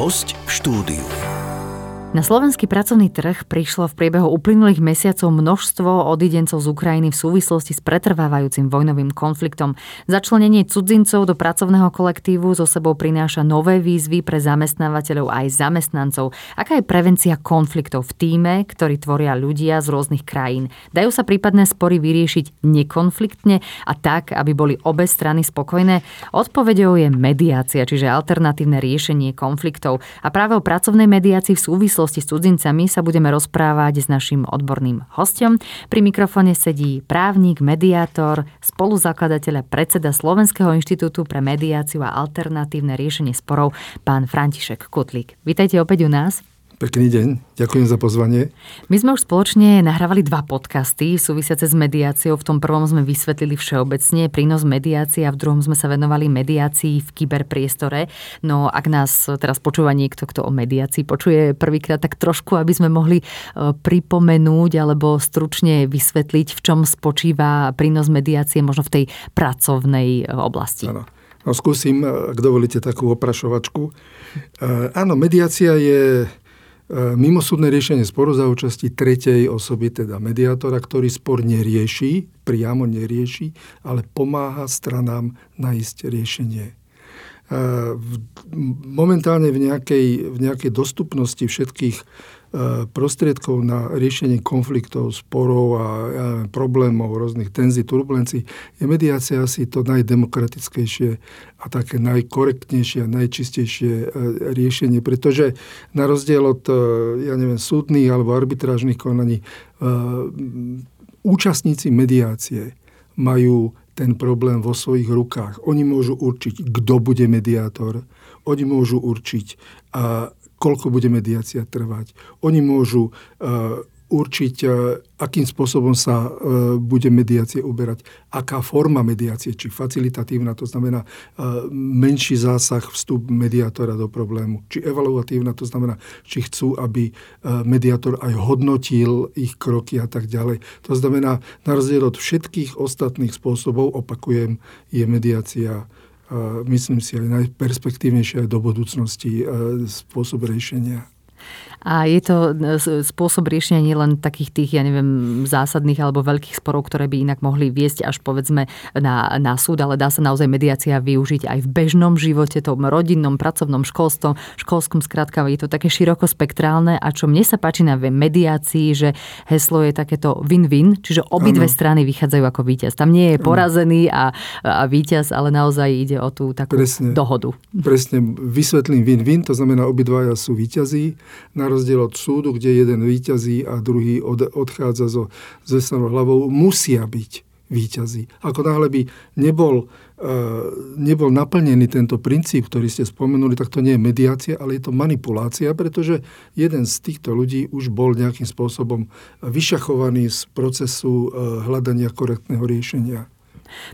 Host v štúdiu. Na slovenský pracovný trh prišlo v priebehu uplynulých mesiacov množstvo odidencov z Ukrajiny v súvislosti s pretrvávajúcim vojnovým konfliktom. Začlenenie cudzincov do pracovného kolektívu zo sebou prináša nové výzvy pre zamestnávateľov aj zamestnancov. Aká je prevencia konfliktov v týme, ktorí tvoria ľudia z rôznych krajín? Dajú sa prípadné spory vyriešiť nekonfliktne a tak, aby boli obe strany spokojné? Odpovedou je mediácia, čiže alternatívne riešenie konfliktov. A práve o pracovnej mediácii v súvislosti súvislosti s cudzincami sa budeme rozprávať s našim odborným hostom. Pri mikrofone sedí právnik, mediátor, spoluzakladateľ a predseda Slovenského inštitútu pre mediáciu a alternatívne riešenie sporov, pán František Kutlík. Vítajte opäť u nás. Pekný deň, ďakujem za pozvanie. My sme už spoločne nahrávali dva podcasty súvisiace s mediáciou. V tom prvom sme vysvetlili všeobecne prínos mediácie a v druhom sme sa venovali mediácii v kyberpriestore. No ak nás teraz počúva niekto, kto o mediácii počuje prvýkrát, tak trošku, aby sme mohli e, pripomenúť alebo stručne vysvetliť, v čom spočíva prínos mediácie možno v tej pracovnej e, oblasti. Áno. No skúsim, ak dovolíte takú oprašovačku. E, áno, mediácia je E, mimosúdne riešenie sporu za účasti tretej osoby, teda mediátora, ktorý spor nerieši, priamo nerieši, ale pomáha stranám nájsť riešenie. E, momentálne v nejakej, v nejakej dostupnosti všetkých E, prostriedkov na riešenie konfliktov, sporov a problémov, rôznych tenzí, turbulencií, je mediácia asi to najdemokratickejšie a také najkorektnejšie a najčistejšie e, riešenie, pretože na rozdiel od, e, ja neviem, súdnych alebo arbitrážnych konaní, účastníci mediácie majú ten problém vo svojich rukách. Oni môžu určiť, kto bude mediátor, oni môžu určiť, koľko bude mediácia trvať. Oni môžu uh, určiť, uh, akým spôsobom sa uh, bude mediácie uberať, aká forma mediácie, či facilitatívna, to znamená menší zásah, vstup mediátora do problému, či evaluatívna, to znamená, či chcú, aby mediátor aj hodnotil ich kroky a tak ďalej. To znamená, na rozdiel od všetkých ostatných spôsobov, opakujem, je mediácia myslím si aj najperspektívnejšie aj do budúcnosti spôsob riešenia. A je to e, spôsob riešenia nielen takých tých, ja neviem, zásadných alebo veľkých sporov, ktoré by inak mohli viesť až povedzme na, na súd, ale dá sa naozaj mediácia využiť aj v bežnom živote, tom rodinnom, pracovnom, školstvom, školskom skrátka je to také široko spektrálne a čo mne sa páči na mediácii, že heslo je takéto win-win, čiže obidve ano. strany vychádzajú ako víťaz. Tam nie je porazený a, a víťaz, ale naozaj ide o tú takú Presne. dohodu. Presne, vysvetlím win-win, to znamená obidvaja sú víťazí. Na rozdiel od súdu, kde jeden výťazí a druhý od, odchádza so zesanou hlavou, musia byť výťazí. Ako náhle by nebol, e, nebol naplnený tento princíp, ktorý ste spomenuli, tak to nie je mediácia, ale je to manipulácia, pretože jeden z týchto ľudí už bol nejakým spôsobom vyšachovaný z procesu e, hľadania korektného riešenia.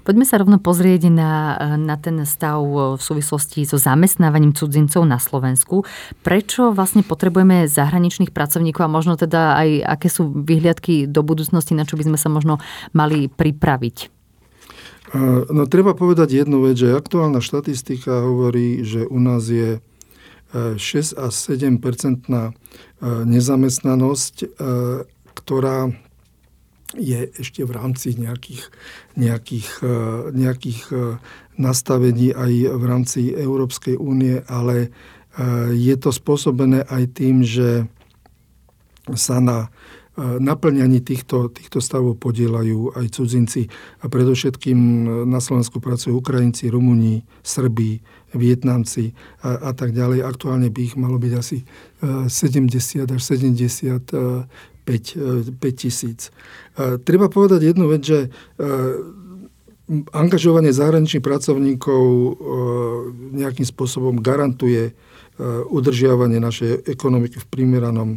Poďme sa rovno pozrieť na, na ten stav v súvislosti so zamestnávaním cudzincov na Slovensku. Prečo vlastne potrebujeme zahraničných pracovníkov a možno teda aj aké sú vyhliadky do budúcnosti, na čo by sme sa možno mali pripraviť? No treba povedať jednu vec, že aktuálna štatistika hovorí, že u nás je 6 až 7 percentná nezamestnanosť, ktorá je ešte v rámci nejakých, nejakých, e, nejakých e, nastavení aj v rámci Európskej únie, ale e, je to spôsobené aj tým, že sa na naplňaní týchto, týchto stavov podielajú aj cudzinci a predovšetkým na Slovensku pracujú Ukrajinci, Rumúni, Srbí, Vietnamci a, a tak ďalej. Aktuálne by ich malo byť asi 70 až 70 5, 5 e, tisíc. E, treba povedať jednu vec, že e, angažovanie zahraničných pracovníkov nejakým spôsobom garantuje udržiavanie našej ekonomiky v primeranom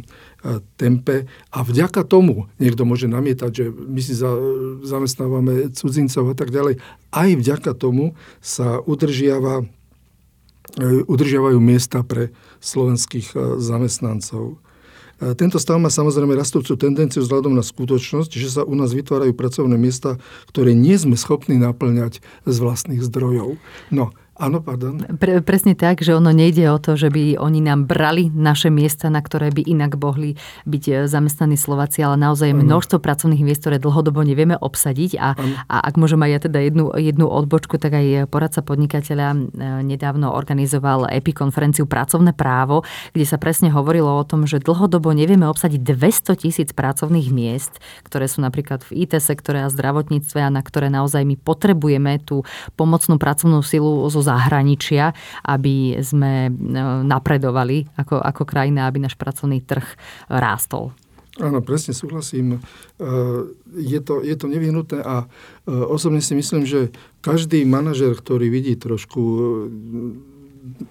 tempe a vďaka tomu, niekto môže namietať, že my si za, zamestnávame cudzincov a tak ďalej, aj vďaka tomu sa udržiava, udržiavajú miesta pre slovenských zamestnancov. Tento stav má samozrejme rastúcu tendenciu vzhľadom na skutočnosť, že sa u nás vytvárajú pracovné miesta, ktoré nie sme schopní naplňať z vlastných zdrojov. No Áno, pardon. Pre, presne tak, že ono nejde o to, že by oni nám brali naše miesta, na ktoré by inak mohli byť e, zamestnaní Slováci, ale naozaj je množstvo pracovných miest, ktoré dlhodobo nevieme obsadiť. A, a ak môžem aj ja teda jednu, jednu odbočku, tak aj poradca podnikateľa e, nedávno organizoval EPI konferenciu Pracovné právo, kde sa presne hovorilo o tom, že dlhodobo nevieme obsadiť 200 tisíc pracovných miest, ktoré sú napríklad v IT sektore a zdravotníctve a na ktoré naozaj my potrebujeme tú pomocnú pracovnú silu zo zahraničia, aby sme e, napredovali ako, ako krajina, aby náš pracovný trh rástol. Áno, presne súhlasím. E, je to, je to nevyhnutné a e, osobne si myslím, že každý manažer, ktorý vidí trošku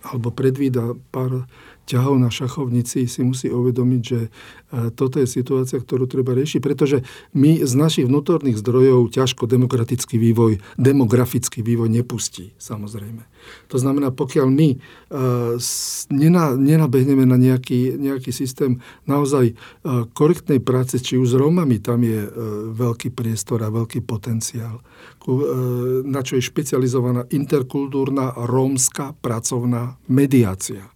alebo predvída pár ťahov na šachovnici, si musí uvedomiť, že e, toto je situácia, ktorú treba riešiť, pretože my z našich vnútorných zdrojov ťažko demokratický vývoj, demografický vývoj nepustí, samozrejme. To znamená, pokiaľ my uh, nenabehneme na nejaký, nejaký systém naozaj uh, korektnej práce, či už s Rómami, tam je veľký priestor a veľký potenciál, na čo je špecializovaná interkultúrna rómska pracovná mediácia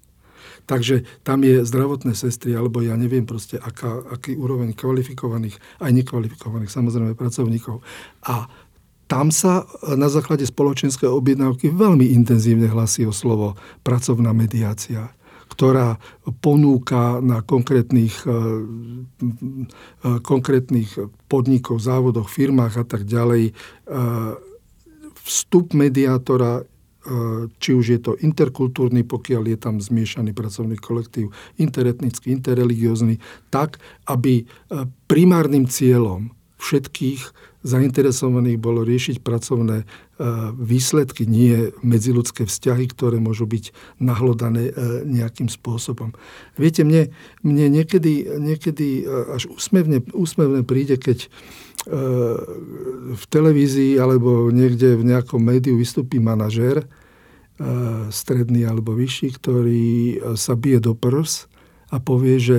Takže tam je zdravotné sestry, alebo ja neviem proste, aká, aký úroveň kvalifikovaných, aj nekvalifikovaných samozrejme pracovníkov. A tam sa na základe spoločenskej objednávky veľmi intenzívne hlasí o slovo pracovná mediácia ktorá ponúka na konkrétnych, e, e, konkrétnych podnikoch, závodoch, firmách a tak ďalej e, vstup mediátora či už je to interkultúrny, pokiaľ je tam zmiešaný pracovný kolektív, interetnický, interreligiózny, tak, aby eh, primárnym cieľom všetkých zainteresovaných bolo riešiť pracovné eh, výsledky, nie medziludské vzťahy, ktoré môžu byť nahlodané nejakým spôsobom. Viete, mne, mne niekedy, niekedy až úsmevne, úsmevne príde, keď v televízii alebo niekde v nejakom médiu vystúpi manažér, stredný alebo vyšší, ktorý sa bije do prs a povie, že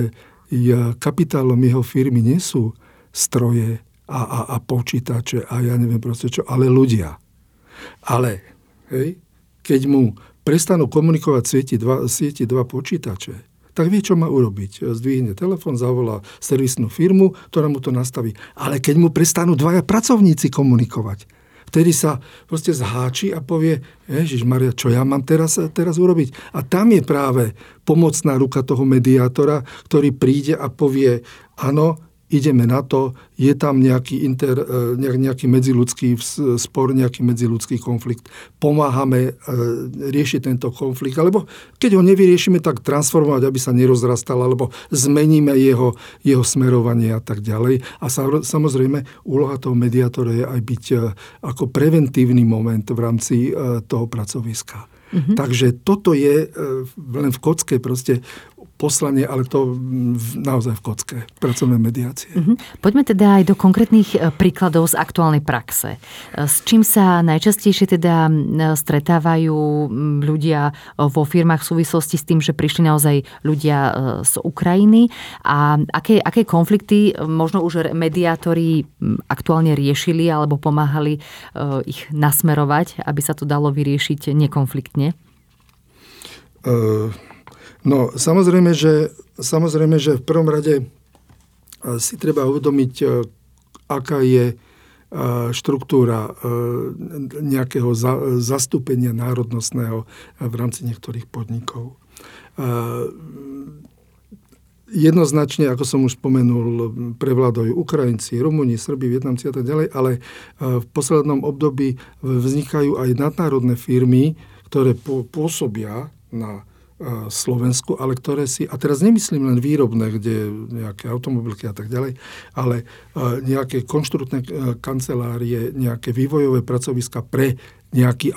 kapitálom jeho firmy nie sú stroje a, a, a počítače a ja neviem proste čo, ale ľudia. Ale hej, keď mu prestanú komunikovať sieti dva, sieti dva počítače, tak vie, čo má urobiť. Zdvihne telefon, zavolá servisnú firmu, ktorá mu to nastaví. Ale keď mu prestanú dvaja pracovníci komunikovať, vtedy sa proste zháči a povie, Ježiš Maria, čo ja mám teraz, teraz urobiť? A tam je práve pomocná ruka toho mediátora, ktorý príde a povie, áno, ideme na to, je tam nejaký, inter, e, nejaký medziludský spor, nejaký medziludský konflikt. Pomáhame e, riešiť tento konflikt, alebo keď ho nevyriešime, tak transformovať, aby sa nerozrastal, alebo zmeníme jeho, jeho smerovanie a tak ďalej. A samozrejme, úloha toho mediátora je aj byť e, ako preventívny moment v rámci toho pracoviska. Mm-hmm. Takže toto je len v kocke proste poslanie, ale to naozaj v kocke, pracovné mediácie. Uh-huh. Poďme teda aj do konkrétnych e, príkladov z aktuálnej praxe. E, s čím sa najčastejšie teda stretávajú ľudia vo firmách v súvislosti s tým, že prišli naozaj ľudia e, z Ukrajiny a aké, aké konflikty možno už mediátori aktuálne riešili alebo pomáhali ich nasmerovať, aby sa to dalo vyriešiť nekonfliktne? Uh No, samozrejme, že, samozrejme, že v prvom rade e, si treba uvedomiť, e, aká je e, štruktúra nejakého zastúpenia národnostného v rámci niektorých podnikov. Jednoznačne, ako som už spomenul, prevládajú Ukrajinci, Rumúni, Srbi, Vietnamci a tak ďalej, ale v poslednom období vznikajú aj nadnárodné firmy, ktoré pôsobia na Slovensku, ale ktoré si, a teraz nemyslím len výrobné, kde nejaké automobilky a tak ďalej, ale nejaké konštruktné kancelárie, nejaké vývojové pracoviska pre nejaký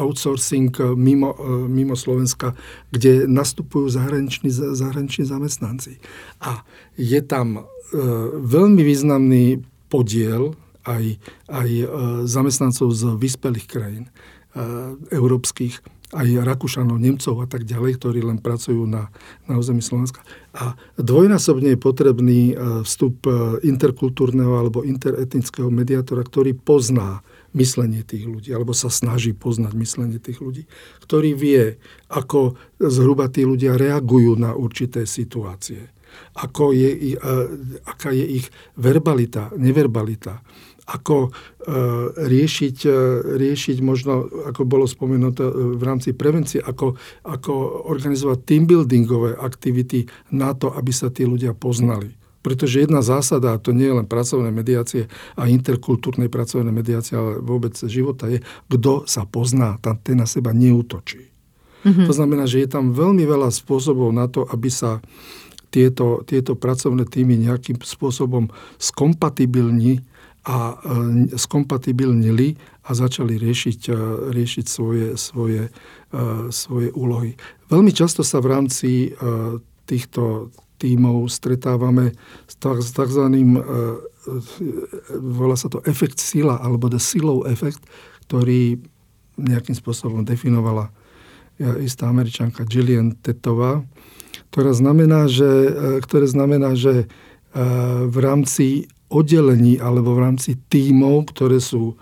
outsourcing mimo, mimo Slovenska, kde nastupujú zahraniční, zahraniční zamestnanci. A je tam veľmi významný podiel aj, aj zamestnancov z vyspelých krajín európskych, aj Rakúšanov, Nemcov a tak ďalej, ktorí len pracujú na, na území Slovenska. A dvojnásobne je potrebný e, vstup e, interkultúrneho alebo interetnického mediátora, ktorý pozná myslenie tých ľudí, alebo sa snaží poznať myslenie tých ľudí, ktorý vie, ako zhruba tí ľudia reagujú na určité situácie, ako je, aká je ich verbalita, neverbalita, ako e, riešiť, e, riešiť možno, ako bolo spomenuté v rámci prevencie, ako, ako organizovať team buildingové aktivity na to, aby sa tí ľudia poznali pretože jedna zásada, a to nie je len pracovné mediácie a interkultúrnej pracovnej mediácie, ale vôbec života je, kto sa pozná, tam ten na seba neútočí. Mm-hmm. To znamená, že je tam veľmi veľa spôsobov na to, aby sa tieto, tieto pracovné týmy nejakým spôsobom skompatibilni a e, skompatibilnili a začali riešiť, e, riešiť svoje, svoje, e, svoje úlohy. Veľmi často sa v rámci týchto tímov stretávame s tzv. Volá sa to efekt sila, alebo the silou efekt, ktorý nejakým spôsobom definovala istá američanka Gillian Tetová, ktorá znamená, že, ktoré znamená, že v rámci oddelení alebo v rámci tímov, ktoré sú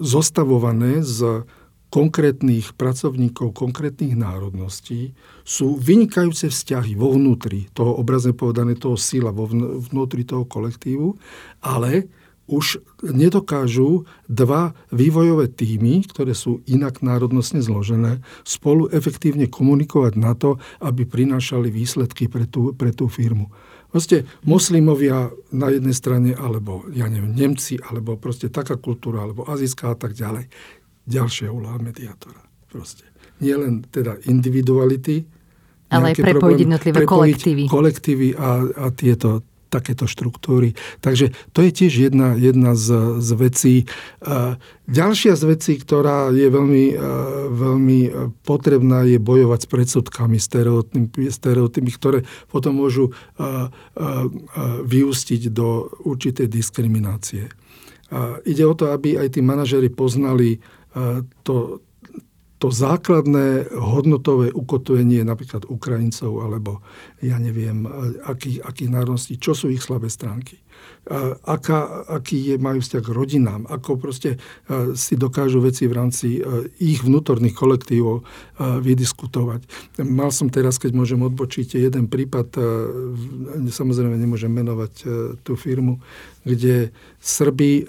zostavované z konkrétnych pracovníkov, konkrétnych národností sú vynikajúce vzťahy vo vnútri toho obrazne povedané toho sila, vo vnútri toho kolektívu, ale už nedokážu dva vývojové týmy, ktoré sú inak národnostne zložené, spolu efektívne komunikovať na to, aby prinášali výsledky pre tú, pre tú firmu. Proste moslimovia na jednej strane, alebo ja neviem, Nemci, alebo proste taká kultúra, alebo azijská a tak ďalej ďalšia úloha mediátora. Proste. Nie len teda individuality, ale aj prepojiť jednotlivé kolektívy. kolektívy a, a tieto takéto štruktúry. Takže to je tiež jedna, jedna z, z vecí. Ďalšia z vecí, ktorá je veľmi, veľmi potrebná, je bojovať s predsudkami, stereotypmi, stereotypmi ktoré potom môžu vyústiť do určitej diskriminácie. Ide o to, aby aj tí manažery poznali to, to základné hodnotové ukotvenie napríklad Ukrajincov alebo ja neviem, akých, akých národností, čo sú ich slabé stránky aká, aký je, majú vzťah k rodinám, ako proste si dokážu veci v rámci ich vnútorných kolektívov vydiskutovať. Mal som teraz, keď môžem odbočiť, jeden prípad, samozrejme nemôžem menovať tú firmu, kde Srby,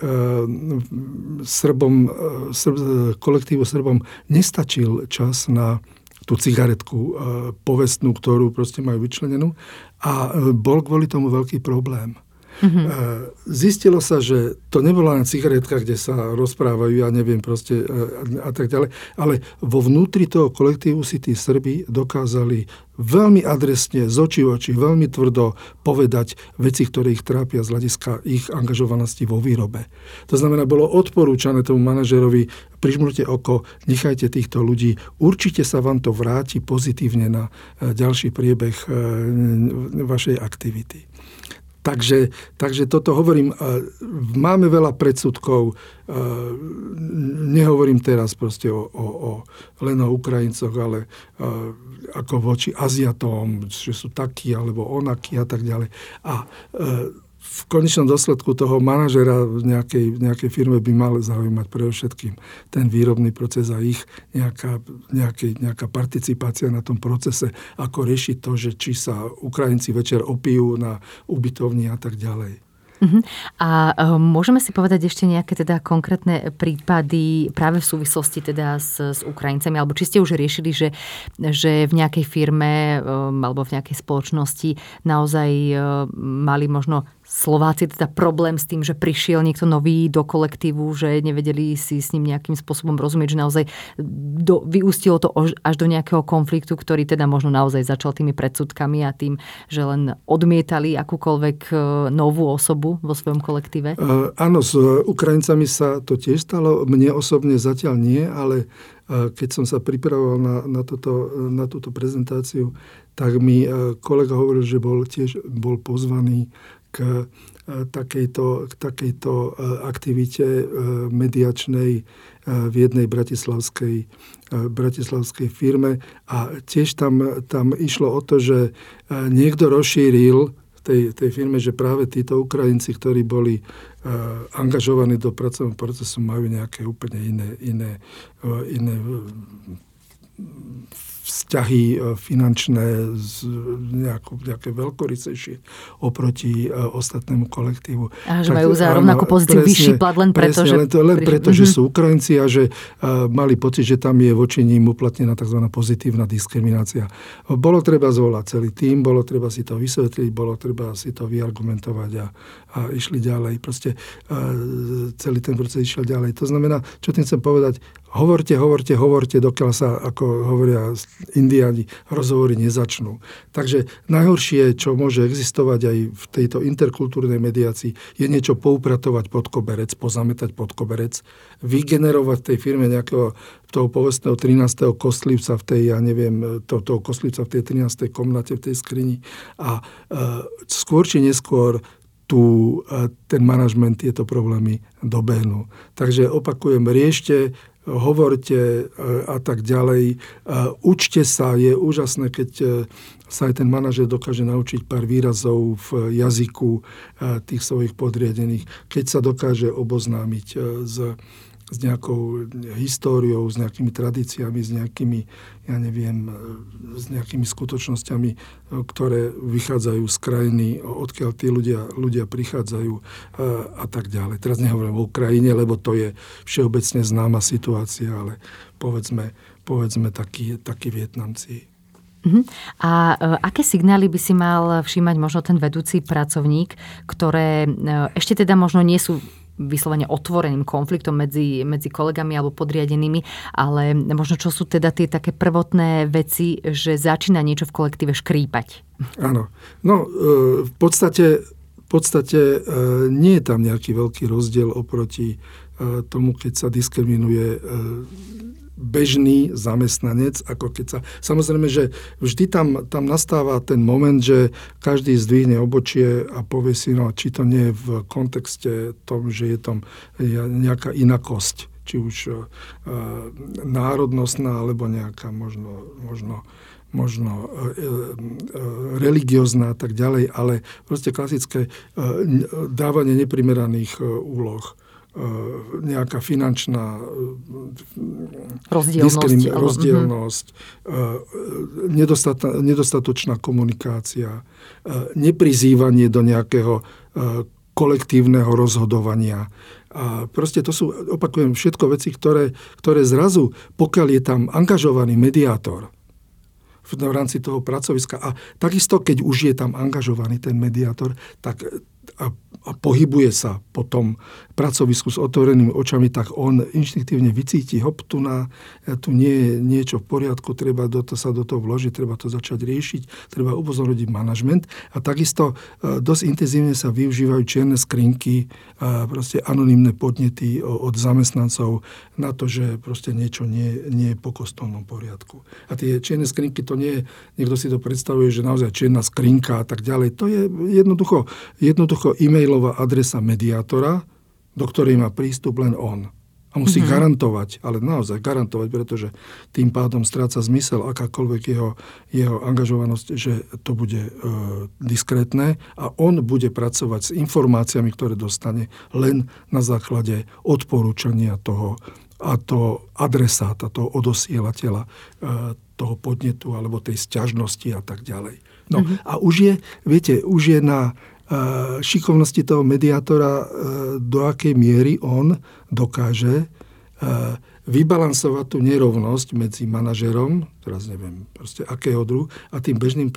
Srbom, Srb, kolektívu Srbom nestačil čas na tú cigaretku povestnú, ktorú proste majú vyčlenenú a bol kvôli tomu veľký problém. Mm-hmm. Zistilo sa, že to nebola len cigaretka, kde sa rozprávajú, ja neviem proste a tak ďalej, ale vo vnútri toho kolektívu si tí Srbi dokázali veľmi adresne, z očí oči, veľmi tvrdo povedať veci, ktoré ich trápia z hľadiska ich angažovanosti vo výrobe. To znamená, bolo odporúčané tomu manažerovi, prižmurte oko, nechajte týchto ľudí, určite sa vám to vráti pozitívne na e, ďalší priebeh e, vašej aktivity. Takže, takže toto hovorím, e, máme veľa predsudkov, e, nehovorím teraz proste o, o, o, len o Ukrajincoch, ale e, ako voči Aziatom, že sú takí alebo onakí a tak ďalej. A v konečnom dôsledku toho manažera v nejakej, nejakej firme by mal zaujímať predovšetkým ten výrobný proces a ich nejaká, nejaký, nejaká participácia na tom procese, ako riešiť to, že či sa Ukrajinci večer opijú na ubytovni a tak ďalej. Uh-huh. A uh, môžeme si povedať ešte nejaké teda konkrétne prípady práve v súvislosti teda s, s Ukrajincami, alebo či ste už riešili, že, že v nejakej firme um, alebo v nejakej spoločnosti naozaj uh, mali možno Slováci teda problém s tým, že prišiel niekto nový do kolektívu, že nevedeli si s ním nejakým spôsobom rozumieť, že naozaj do, vyústilo to až do nejakého konfliktu, ktorý teda možno naozaj začal tými predsudkami a tým, že len odmietali akúkoľvek e, novú osobu vo svojom kolektíve? Uh, áno, s Ukrajincami sa to tiež stalo. Mne osobne zatiaľ nie, ale keď som sa pripravoval na, na, toto, na túto prezentáciu, tak mi kolega hovoril, že bol tiež bol pozvaný k e, takejto, k takejto e, aktivite e, mediačnej v jednej bratislavskej, bratislavskej firme. A tiež tam, tam išlo o to, že niekto rozšíril tej, tej firme, že práve títo Ukrajinci, ktorí boli angažovaní do pracovného procesu, majú nejaké úplne iné, iné, iné vzťahy e, finančné z nejakú, nejaké veľkorysejšie oproti uh, ostatnému kolektívu. A že tak, majú za rovnako pozíciu vyšší plat len preto, presne, že... Len, to, len preto, že sú Ukrajinci a že uh, mali pocit, že tam je voči ním uplatnená tzv. pozitívna diskriminácia. Bolo treba zvolať celý tým, bolo treba si to vysvetliť, bolo treba si to vyargumentovať a, a išli ďalej. Proste uh, celý ten proces išiel ďalej. To znamená, čo tým chcem povedať, hovorte, hovorte, hovorte, dokiaľ sa, ako hovoria indiáni, rozhovory nezačnú. Takže najhoršie, čo môže existovať aj v tejto interkultúrnej mediácii, je niečo poupratovať pod koberec, pozametať pod koberec, vygenerovať tej firme nejakého toho povestného 13. kostlivca v tej, ja neviem, to, toho kostlivca v tej 13. komnate, v tej skrini. A e, skôr či neskôr tu e, ten manažment tieto problémy dobehnú. Takže opakujem, riešte hovorte e, a tak ďalej. E, učte sa, je úžasné, keď e, sa aj ten manažer dokáže naučiť pár výrazov v jazyku tých svojich podriadených, keď sa dokáže oboznámiť s s nejakou históriou, s nejakými tradíciami, s nejakými, ja neviem, s nejakými skutočnosťami, ktoré vychádzajú z krajiny, odkiaľ tí ľudia, ľudia prichádzajú a, a tak ďalej. Teraz nehovorím o Ukrajine, lebo to je všeobecne známa situácia, ale povedzme, povedzme takí, takí Vietnamci. Uh-huh. A e, aké signály by si mal všímať možno ten vedúci pracovník, ktoré e, ešte teda možno nie sú vyslovene otvoreným konfliktom medzi, medzi kolegami alebo podriadenými, ale možno čo sú teda tie také prvotné veci, že začína niečo v kolektíve škrípať. Áno. No, e, v podstate, v podstate e, nie je tam nejaký veľký rozdiel oproti e, tomu, keď sa diskriminuje bežný zamestnanec, ako keď sa... Samozrejme, že vždy tam, tam nastáva ten moment, že každý zdvihne obočie a povie si, no, či to nie je v kontexte tom, že je tam nejaká inakosť, či už uh, národnostná, alebo nejaká možno, možno možno e, e, religiózna a tak ďalej, ale proste klasické e, dávanie neprimeraných e, úloh. E, nejaká finančná e, rozdielnosť, rozdielnosť uh-huh. nedostatočná komunikácia, neprizývanie do nejakého kolektívneho rozhodovania. A proste to sú, opakujem, všetko veci, ktoré, ktoré zrazu, pokiaľ je tam angažovaný mediátor, v rámci toho pracoviska. A takisto, keď už je tam angažovaný ten mediátor, tak a a pohybuje sa po tom pracovisku s otvorenými očami, tak on inštinktívne vycíti, hop, tu, na, tu nie je niečo v poriadku, treba do to, sa do toho vložiť, treba to začať riešiť, treba upozorniť manažment a takisto e, dosť intenzívne sa využívajú čierne skrinky, a proste anonimné podnety od zamestnancov na to, že proste niečo nie, nie je po kostolnom poriadku. A tie čierne skrinky to nie je, niekto si to predstavuje, že naozaj čierna skrinka a tak ďalej. To je jednoducho, jednoducho e-mailová adresa mediátora, do ktorej má prístup len on. A musí mm-hmm. garantovať, ale naozaj garantovať, pretože tým pádom stráca zmysel akákoľvek jeho, jeho angažovanosť, že to bude e, diskrétne a on bude pracovať s informáciami, ktoré dostane len na základe odporúčania toho a to adresáta, toho odosielateľa e, toho podnetu alebo tej sťažnosti a tak ďalej. No mm-hmm. a už je, viete, už je na šikovnosti toho mediátora, e, do akej miery on dokáže e, vybalansovať tú nerovnosť medzi manažerom, teraz neviem, proste akého druhu, a tým bežným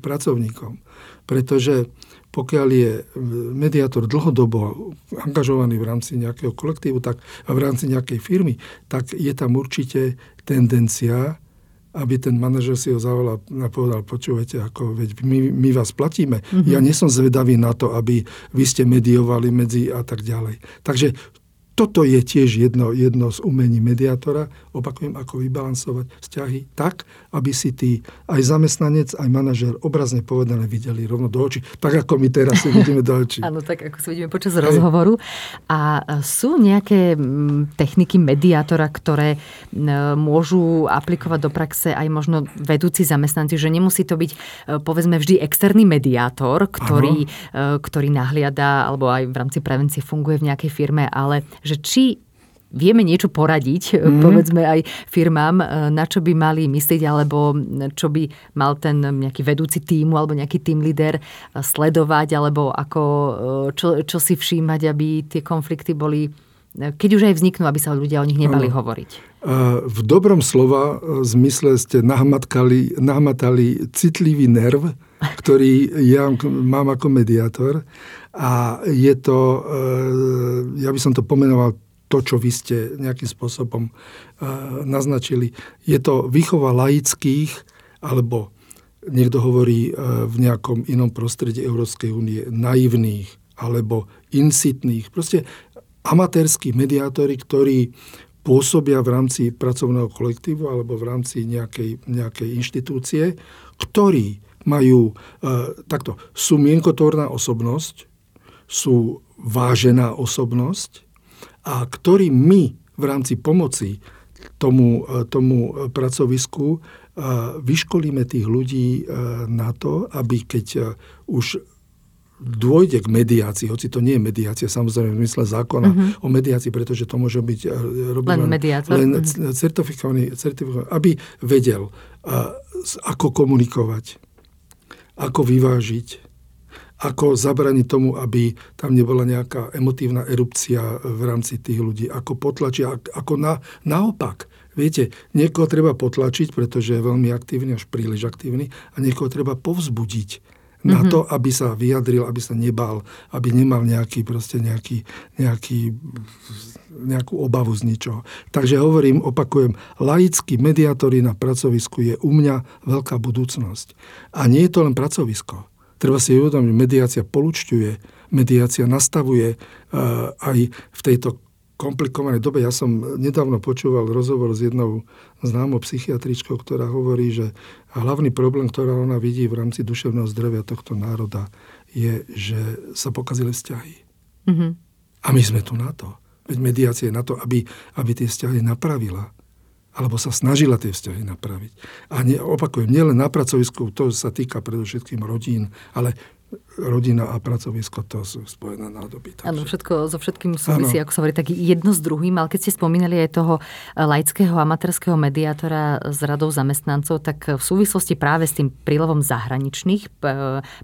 pracovníkom. Pretože pokiaľ je mediátor dlhodobo angažovaný v rámci nejakého kolektívu tak, a v rámci nejakej firmy, tak je tam určite tendencia aby ten manažer si ho zavolal a povedal, počúvajte, ako, veď my, my vás platíme. Mm-hmm. Ja nie som zvedavý na to, aby vy ste mediovali medzi a tak ďalej. Takže toto je tiež jedno, jedno z umení mediátora, opakujem, ako vybalansovať vzťahy tak, aby si tí aj zamestnanec, aj manažer obrazne povedané videli rovno do očí, tak ako my teraz si vidíme do očí. Áno, tak ako si vidíme počas aj. rozhovoru. A sú nejaké techniky mediátora, ktoré môžu aplikovať do praxe aj možno vedúci zamestnanci, že nemusí to byť e, povedzme vždy externý mediátor, ktorý, ano. E, ktorý nahliada alebo aj v rámci prevencie funguje v nejakej firme, ale že či vieme niečo poradiť, mm. povedzme aj firmám, e, na čo by mali myslieť, alebo čo by mal ten nejaký vedúci týmu alebo nejaký tým líder e, sledovať, alebo ako, čo, čo si všímať, aby tie konflikty boli, keď už aj vzniknú, aby sa ľudia o nich nebali ano. hovoriť. V dobrom slova zmysle ste nahmatali, nahmatali citlivý nerv, ktorý ja mám ako mediátor a je to, e, ja by som to pomenoval to, čo vy ste nejakým spôsobom e, naznačili. Je to výchova laických, alebo niekto hovorí e, v nejakom inom prostredí Európskej únie, naivných alebo insitných. Proste amatérskí mediátori, ktorí pôsobia v rámci pracovného kolektívu alebo v rámci nejakej, nejakej inštitúcie, ktorí majú e, takto, sú mienkotvorná osobnosť, sú vážená osobnosť a ktorí my v rámci pomoci tomu, e, tomu pracovisku e, vyškolíme tých ľudí e, na to, aby keď už dôjde k mediácii, hoci to nie je mediácia, samozrejme v zmysle zákona uh-huh. o mediácii, pretože to môže byť len, mediátor. len uh-huh. certifikovaný, certifikovaný, aby vedel, ako komunikovať, ako vyvážiť, ako zabraniť tomu, aby tam nebola nejaká emotívna erupcia v rámci tých ľudí, ako potlačiť, ako na, naopak. Viete, niekoho treba potlačiť, pretože je veľmi aktívny, až príliš aktívny, a niekoho treba povzbudiť na mm-hmm. to, aby sa vyjadril, aby sa nebal, aby nemal nejaký, proste nejaký, nejaký, nejakú obavu z ničoho. Takže hovorím, opakujem, laickí mediátori na pracovisku je u mňa veľká budúcnosť. A nie je to len pracovisko. Treba si uvedomiť, mediácia polučťuje, mediácia nastavuje uh, aj v tejto komplikovanej dobe. Ja som nedávno počúval rozhovor s jednou známou psychiatričkou, ktorá hovorí, že hlavný problém, ktorá ona vidí v rámci duševného zdravia tohto národa, je, že sa pokazili vzťahy. Mm-hmm. A my sme tu na to. Veď mediácia je na to, aby, aby tie vzťahy napravila alebo sa snažila tie vzťahy napraviť. A ne, opakujem, nielen na pracovisku, to sa týka predovšetkým rodín, ale rodina a pracovisko to sú spojené nádoby. Takže... Áno, všetko so všetkým súvisí, ano. ako sa hovorí, tak jedno s druhým, ale keď ste spomínali aj toho laického amatérskeho mediátora s radou zamestnancov, tak v súvislosti práve s tým prílevom zahraničných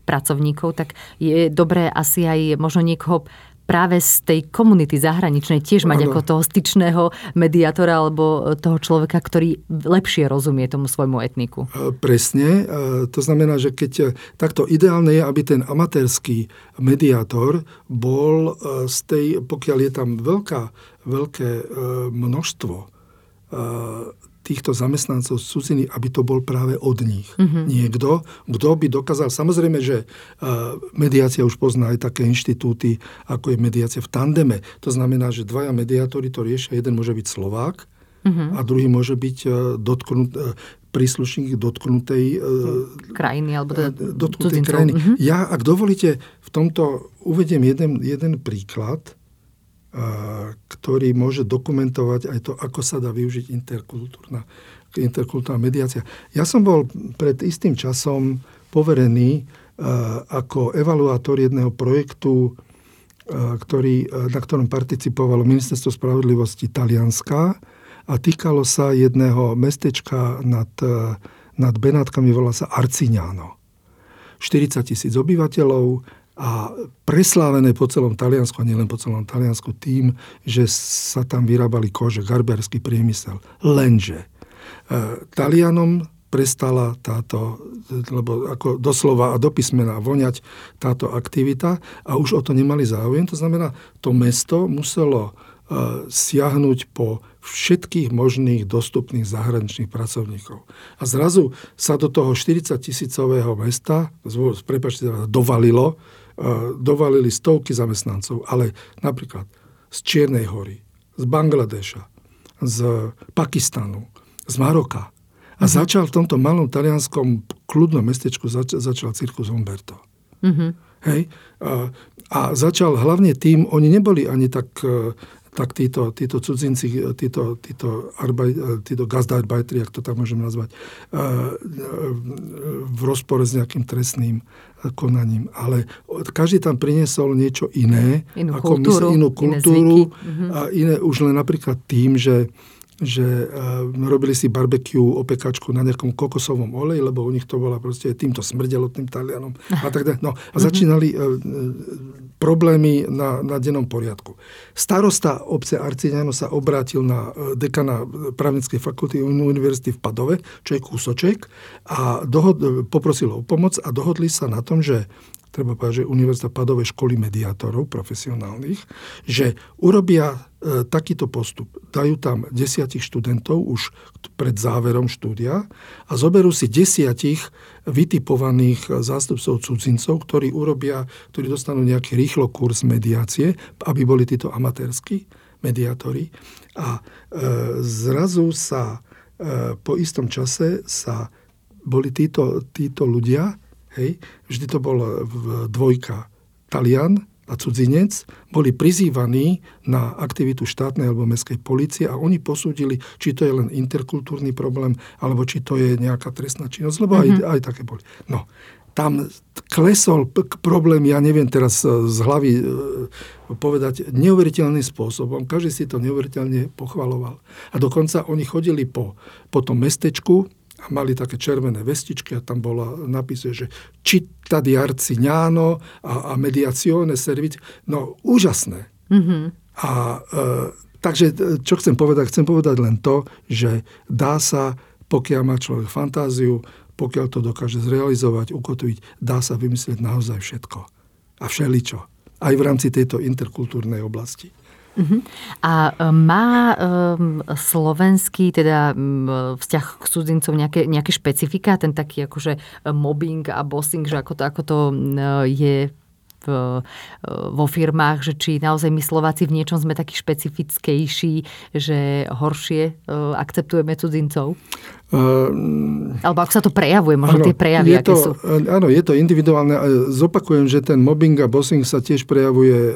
pracovníkov, tak je dobré asi aj možno niekoho práve z tej komunity zahraničnej tiež mať ano. ako toho styčného mediátora alebo toho človeka, ktorý lepšie rozumie tomu svojmu etniku. E, presne. E, to znamená, že keď e, takto ideálne je, aby ten amatérsky mediátor bol z tej, pokiaľ je tam veľká, veľké množstvo týchto zamestnancov z cudziny, aby to bol práve od nich. Mm-hmm. Niekto, kto by dokázal, samozrejme, že mediácia už pozná aj také inštitúty, ako je mediácia v tandeme. To znamená, že dvaja mediátori to riešia, jeden môže byť Slovák mm-hmm. a druhý môže byť uh, dotknut, uh, príslušník dotknutej uh, krajiny alebo teda dotknutej krajiny. Mm-hmm. Ja, ak dovolíte, v tomto uvediem jeden, jeden príklad ktorý môže dokumentovať aj to, ako sa dá využiť interkultúrna, interkultúrna mediácia. Ja som bol pred istým časom poverený ako evaluátor jedného projektu, ktorý, na ktorom participovalo Ministerstvo spravodlivosti Talianska a týkalo sa jedného mestečka nad, nad Benátkami, volá sa Arcignano. 40 tisíc obyvateľov, a preslávené po celom Taliansku, a nielen po celom Taliansku, tým, že sa tam vyrábali kože, garberský priemysel. Lenže e, Talianom prestala táto, lebo ako doslova a do voňať táto aktivita a už o to nemali záujem. To znamená, to mesto muselo e, siahnuť po všetkých možných dostupných zahraničných pracovníkov. A zrazu sa do toho 40 tisícového mesta, prepačte, dovalilo dovalili stovky zamestnancov, ale napríklad z Čiernej hory, z Bangladeša, z Pakistanu, z Maroka. A mm-hmm. začal v tomto malom talianskom kľudnom mestečku, zač- začal cirkus Umberto. Mm-hmm. Hej? A, a začal hlavne tým, oni neboli ani tak tak títo, títo cudzinci, títo, títo, arbaj, títo gastarbeiteri, ak to tak môžem nazvať, eh, v rozpore s nejakým trestným konaním. Ale každý tam priniesol niečo iné, inú ako kultúru, my, inú kultúru iné a iné už len napríklad tým, že že uh, robili si barbecue, opekačku na nejakom kokosovom oleji, lebo u nich to bola proste, týmto smrdelo tým Talianom a tak ďalej. No, a začínali uh, problémy na, na dennom poriadku. Starosta obce Arciňano sa obrátil na dekana právnickej fakulty univerzity v Padove, čo je kúsoček, a dohod, poprosil o pomoc a dohodli sa na tom, že treba povedať, že Univerzita Padové školy mediátorov profesionálnych, že urobia e, takýto postup. Dajú tam desiatich študentov už pred záverom štúdia a zoberú si desiatich vytipovaných zástupcov cudzincov, ktorí urobia, ktorí dostanú nejaký rýchlo kurz mediácie, aby boli títo amatérski mediátori. A e, zrazu sa e, po istom čase sa boli títo, títo ľudia, Hej. Vždy to bol v dvojka Talian a cudzinec, boli prizývaní na aktivitu štátnej alebo mestskej policie a oni posúdili, či to je len interkultúrny problém, alebo či to je nejaká trestná činnosť, lebo mm-hmm. aj, mhm. aj také boli. No, tam klesol problém, ja neviem teraz z hlavy e, povedať, neuveriteľným spôsobom. Každý si to neuveriteľne pochvaloval. A dokonca oni chodili po, po tom mestečku, a mali také červené vestičky a tam bola napísané, že città di Arcignano a, a mediazione servit. No, úžasné. Mm-hmm. A e, takže, e, čo chcem povedať? Chcem povedať len to, že dá sa, pokiaľ má človek fantáziu, pokiaľ to dokáže zrealizovať, ukotviť, dá sa vymyslieť naozaj všetko. A všeličo. Aj v rámci tejto interkultúrnej oblasti. Uh-huh. A e, má um, slovenský teda um, vzťah k cudzincom nejaké, nejaké špecifika, ten taký akože mobbing a bossing, že ako to, ako to je v, vo firmách, že či naozaj my Slováci v niečom sme takí špecifickejší, že horšie akceptujeme cudzincov? Uh, Alebo ako sa to prejavuje, možno áno, tie prejavy, je aké to, sú? Áno, je to individuálne. Zopakujem, že ten mobbing a bossing sa tiež prejavuje,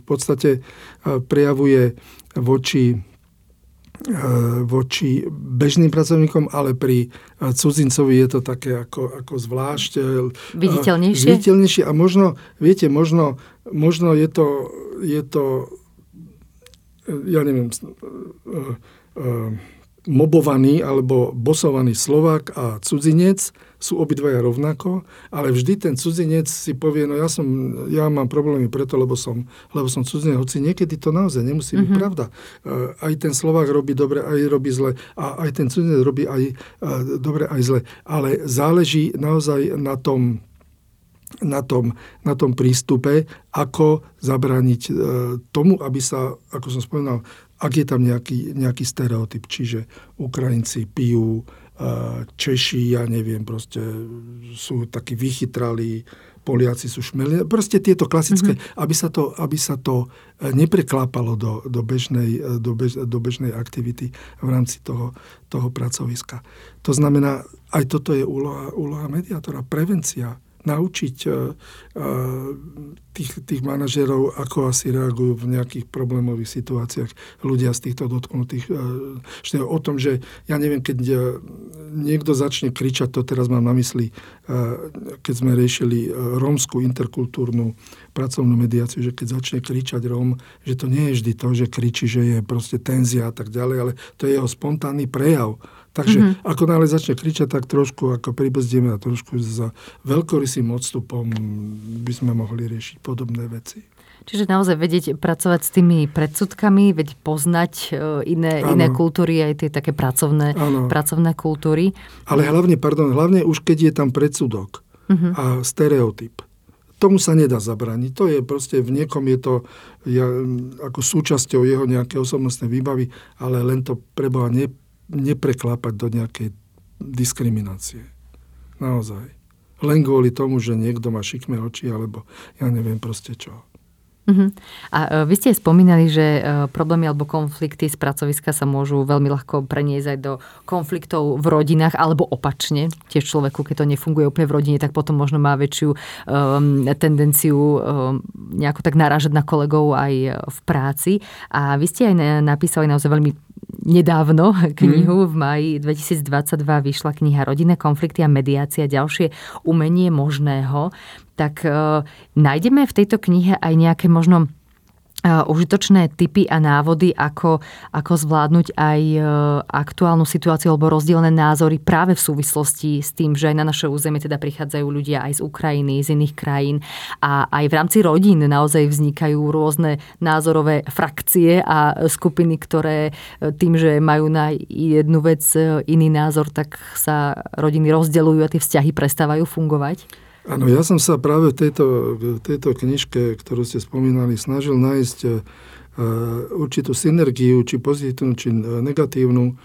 v podstate prejavuje voči E, voči bežným pracovníkom, ale pri e, cudzincovi je to také ako, ako zvlášť e, viditeľnejšie. viditeľnejšie a možno, viete, možno, možno je to, je to ja neviem, mobovaný alebo bosovaný Slovák a cudzinec sú obidvaja rovnako, ale vždy ten cudzinec si povie, no ja, som, ja mám problémy preto, lebo som, lebo som cudzinec, hoci niekedy to naozaj nemusí mm-hmm. byť mhm. pravda. Aj ten Slovák robí dobre, aj robí zle a aj ten cudzinec robí aj dobre, aj zle. Ale záleží naozaj na tom, na tom, na tom prístupe, ako zabrániť e, tomu, aby sa, ako som spomínal, ak je tam nejaký, nejaký stereotyp, čiže Ukrajinci pijú, Češi, ja neviem, proste sú takí vychytrali, Poliaci sú šmeli, proste tieto klasické, mm-hmm. aby, sa to, aby sa to e, nepreklápalo do, do, bežnej, e, do, bež, do bežnej aktivity v rámci toho, toho pracoviska. To znamená, aj toto je úloha, úloha mediátora, prevencia naučiť e, e, tých, tých manažerov, ako asi reagujú v nejakých problémových situáciách ľudia z týchto dotknutých. E, o tom, že ja neviem, keď niekto začne kričať, to teraz mám na mysli, keď sme riešili rómskú interkultúrnu pracovnú mediáciu, že keď začne kričať Róm, že to nie je vždy to, že kričí, že je proste tenzia a tak ďalej, ale to je jeho spontánny prejav Takže mm-hmm. ako nále začne kričať, tak trošku ako pribrzdieme a trošku za veľkorysým odstupom by sme mohli riešiť podobné veci. Čiže naozaj vedieť pracovať s tými predsudkami, veď poznať e, iné, iné kultúry, aj tie také pracovné, pracovné kultúry. Ale hlavne, pardon, hlavne už keď je tam predsudok uh-huh. a stereotyp. Tomu sa nedá zabraniť. To je proste, v niekom je to ja, ako súčasťou jeho nejaké osobnostnej výbavy, ale len to preboha ne, nepreklápať do nejakej diskriminácie. Naozaj. Len kvôli tomu, že niekto má šikmé oči, alebo ja neviem proste čo. Uh-huh. A uh, vy ste spomínali, že uh, problémy alebo konflikty z pracoviska sa môžu veľmi ľahko preniesť aj do konfliktov v rodinách alebo opačne. Tiež človeku, keď to nefunguje úplne v rodine, tak potom možno má väčšiu um, tendenciu um, nejako tak narážať na kolegov aj v práci. A vy ste aj napísali naozaj veľmi nedávno knihu. Mm. V maji 2022 vyšla kniha Rodinné konflikty a mediácia, ďalšie umenie možného. Tak e, nájdeme v tejto knihe aj nejaké možno užitočné typy a návody, ako, ako zvládnuť aj e, aktuálnu situáciu alebo rozdielne názory práve v súvislosti s tým, že aj na naše územie teda prichádzajú ľudia aj z Ukrajiny, z iných krajín a aj v rámci rodín naozaj vznikajú rôzne názorové frakcie a skupiny, ktoré e, tým, že majú na jednu vec e, iný názor, tak sa rodiny rozdeľujú a tie vzťahy prestávajú fungovať. Áno, ja som sa práve v tejto, tejto knižke, ktorú ste spomínali, snažil nájsť uh, určitú synergiu, či pozitívnu, či negatívnu uh,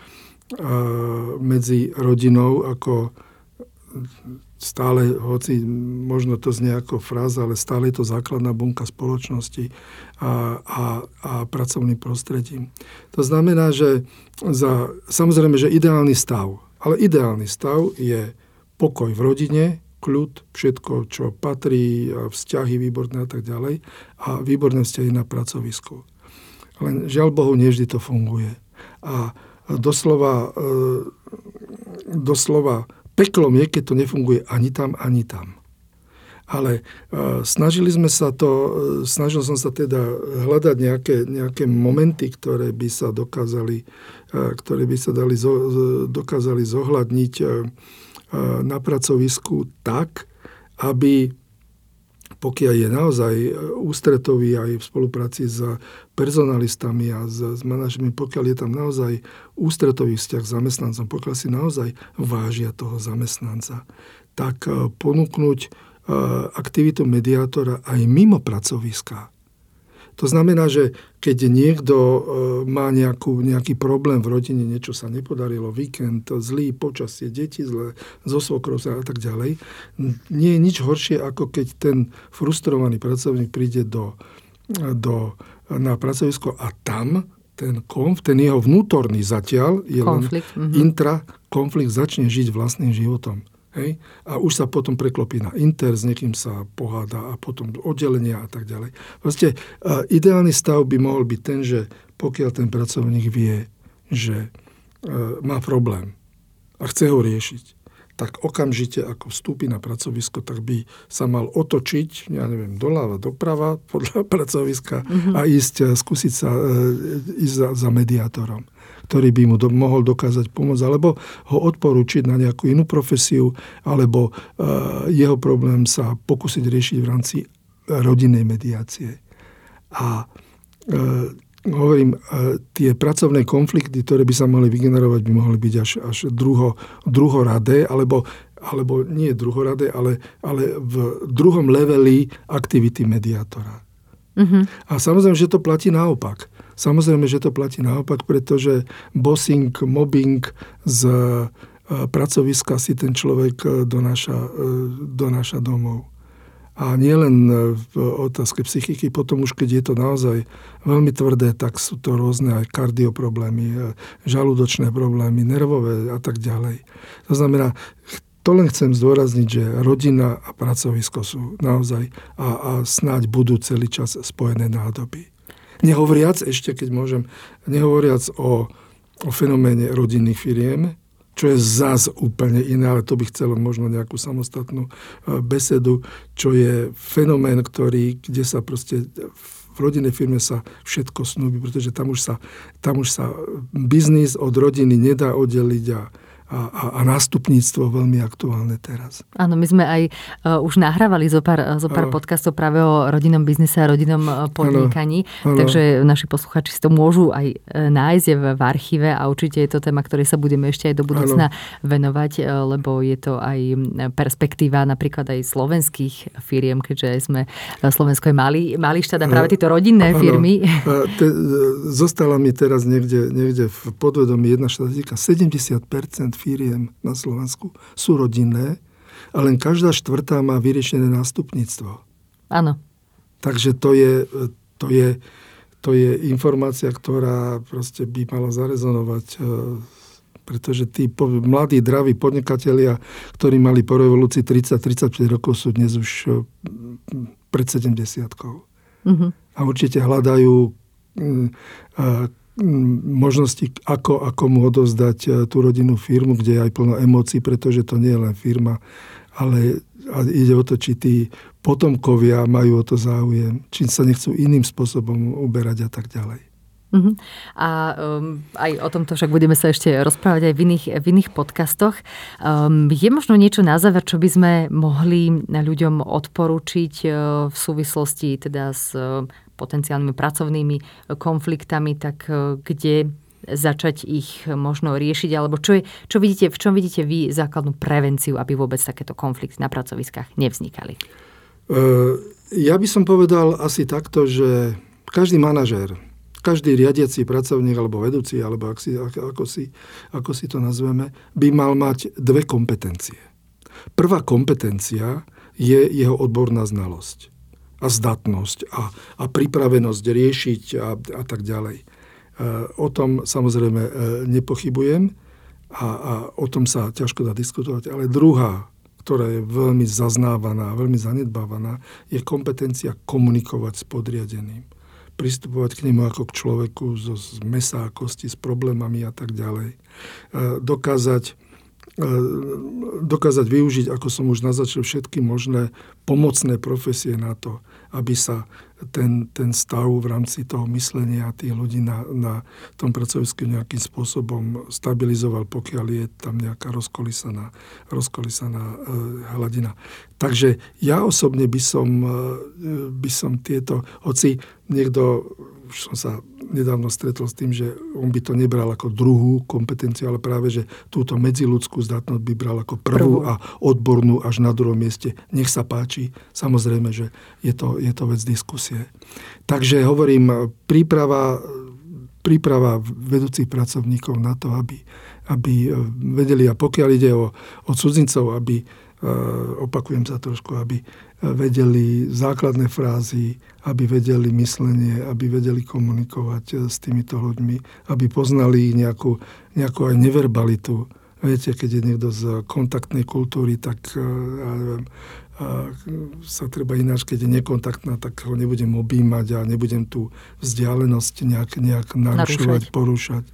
medzi rodinou ako stále, hoci možno to znie ako fráza, ale stále je to základná bunka spoločnosti a, a, a pracovným prostredím. To znamená, že za, samozrejme, že ideálny stav, ale ideálny stav je pokoj v rodine, kľud, všetko, čo patrí, vzťahy výborné a tak ďalej a výborné vzťahy na pracovisku. Len žiaľ Bohu, nevždy to funguje. A doslova, e, doslova peklom je, keď to nefunguje ani tam, ani tam. Ale e, snažili sme sa to, e, snažil som sa teda hľadať nejaké, nejaké momenty, ktoré by sa dokázali, ktoré by sa dali, dokázali zohľadniť na pracovisku tak, aby pokiaľ je naozaj ústretový aj v spolupráci s personalistami a s, s manažmi, pokiaľ je tam naozaj ústretový vzťah s zamestnancom, pokiaľ si naozaj vážia toho zamestnanca, tak e, ponúknuť e, aktivitu mediátora aj mimo pracoviska to znamená, že keď niekto e, má nejakú, nejaký problém v rodine, niečo sa nepodarilo, víkend, zlý počasie, deti zlé, zo svokrov a tak ďalej, nie je nič horšie, ako keď ten frustrovaný pracovník príde do, do, na pracovisko a tam ten konf, ten jeho vnútorný zatiaľ je konflikt. len mm-hmm. intra, konflikt začne žiť vlastným životom. Hej? A už sa potom preklopí na inter, s niekým sa poháda a potom oddelenia a tak ďalej. Proste uh, ideálny stav by mohol byť ten, že pokiaľ ten pracovník vie, že uh, má problém a chce ho riešiť, tak okamžite, ako vstúpi na pracovisko, tak by sa mal otočiť, ja neviem, doľava, doprava podľa pracoviska mm-hmm. a ísť, skúsiť sa ísť za, za mediátorom ktorý by mu do, mohol dokázať pomôcť, alebo ho odporúčiť na nejakú inú profesiu, alebo uh, jeho problém sa pokúsiť riešiť v rámci rodinnej mediácie. A uh, hovorím, uh, tie pracovné konflikty, ktoré by sa mohli vygenerovať, by mohli byť až, až druho, druhoradé, alebo alebo nie druhoradé, ale, ale v druhom leveli aktivity mediátora. Mm-hmm. A samozrejme, že to platí naopak. Samozrejme, že to platí naopak, pretože bossing, mobbing z e, pracoviska si ten človek e, donáša, e, donáša domov. A nielen v otázke psychiky, potom už keď je to naozaj veľmi tvrdé, tak sú to rôzne aj kardioproblémy, žalúdočné problémy, nervové a tak ďalej. To znamená, to len chcem zdôrazniť, že rodina a pracovisko sú naozaj a, a snáď budú celý čas spojené nádoby. Nehovoriac, ešte keď môžem, nehovoriac o, o fenoméne rodinných firiem, čo je zás úplne iné, ale to by chcelo možno nejakú samostatnú e, besedu, čo je fenomén, ktorý, kde sa proste v rodinnej firme sa všetko snúbi, pretože tam už sa, tam už sa biznis od rodiny nedá oddeliť a, a, a, a nástupníctvo veľmi aktuálne teraz. Áno, my sme aj uh, už nahrávali zo pár, zo pár podcastov práve o rodinnom biznise a rodinnom uh, podnikaní, ano, ano. takže naši posluchači si to môžu aj uh, nájsť v, v archíve a určite je to téma, ktorej sa budeme ešte aj do budúcna ano. venovať, lebo je to aj perspektíva napríklad aj slovenských firiem, keďže sme uh, Slovensko je malý, malý štát a práve tieto rodinné ano. firmy. Uh, te, zostala mi teraz niekde, niekde v podvedomí jedna štatistika, 70% firiem na Slovensku sú rodinné a len každá štvrtá má vyriešené nástupníctvo. Áno. Takže to je, to je, to je informácia, ktorá proste by mala zarezonovať pretože tí mladí, draví podnikatelia, ktorí mali po revolúcii 30-35 rokov, sú dnes už pred 70 mm-hmm. A určite hľadajú možnosti, ako, ako mu odozdať e, tú rodinnú firmu, kde je aj plno emócií, pretože to nie je len firma, ale ide o to, či tí potomkovia majú o to záujem, či sa nechcú iným spôsobom uberať a tak ďalej. Uh-huh. A um, aj o tomto však budeme sa ešte rozprávať aj v iných, v iných podcastoch. Um, je možno niečo na záver, čo by sme mohli ľuďom odporúčiť uh, v súvislosti teda s uh, potenciálnymi pracovnými konfliktami, tak uh, kde začať ich možno riešiť, alebo čo, je, čo vidíte, v čom vidíte vy základnú prevenciu, aby vôbec takéto konflikty na pracoviskách nevznikali? Ja by som povedal asi takto, že každý manažér, každý riadiaci pracovník alebo vedúci, alebo ak si, ako, si, ako si to nazveme, by mal mať dve kompetencie. Prvá kompetencia je jeho odborná znalosť a zdatnosť a, a pripravenosť riešiť a, a tak ďalej. E, o tom samozrejme e, nepochybujem a, a o tom sa ťažko dá diskutovať. Ale druhá, ktorá je veľmi zaznávaná, veľmi zanedbávaná, je kompetencia komunikovať s podriadeným pristupovať k nemu ako k človeku zo z mesa a kosti, s problémami a tak ďalej. Dokázať E, dokázať využiť, ako som už naznačil, všetky možné pomocné profesie na to, aby sa ten, ten stav v rámci toho myslenia tých ľudí na, na tom pracovisku nejakým spôsobom stabilizoval, pokiaľ je tam nejaká rozkolisaná, rozkolisaná e, hladina. Takže ja osobne by som, e, by som tieto, hoci niekto už som sa nedávno stretol s tým, že on by to nebral ako druhú kompetenciu, ale práve, že túto medziludskú zdatnosť by bral ako prvú, prvú. a odbornú až na druhom mieste. Nech sa páči. Samozrejme, že je to, je to vec diskusie. Takže hovorím, príprava, príprava vedúcich pracovníkov na to, aby, aby vedeli, a pokiaľ ide o, o cudzincov, aby, opakujem sa trošku, aby vedeli základné frázy, aby vedeli myslenie, aby vedeli komunikovať s týmito ľuďmi, aby poznali nejakú, nejakú aj neverbalitu. Viete, keď je niekto z kontaktnej kultúry, tak eh, ja neviem, a sa treba ináč, keď je nekontaktná, tak ho nebudem objímať a nebudem tú vzdialenosť nejak, nejak narušovať, porúšať.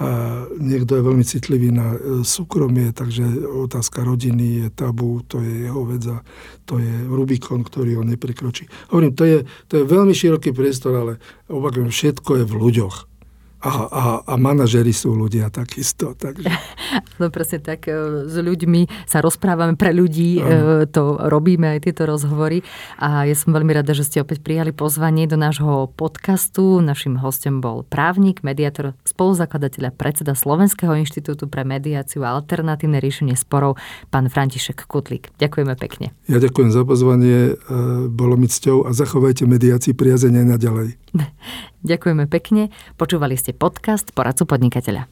A niekto je veľmi citlivý na e, súkromie, takže otázka rodiny je tabu, to je jeho vec a to je Rubikon, ktorý on neprekročí. Hovorím, to je, to je veľmi široký priestor, ale opakujem, všetko je v ľuďoch a, a, a manažery sú ľudia takisto. Takže. No presne tak, e, s ľuďmi sa rozprávame pre ľudí, ano. E, to robíme aj tieto rozhovory a ja som veľmi rada, že ste opäť prijali pozvanie do nášho podcastu. Našim hostom bol právnik, mediátor, spoluzakladateľ a predseda Slovenského inštitútu pre mediáciu a alternatívne riešenie sporov, pán František Kutlík. Ďakujeme pekne. Ja ďakujem za pozvanie, e, bolo mi cťou a zachovajte mediácii priazenie naďalej. Ďakujeme pekne. Počúvali ste podcast Poradcu podnikateľa.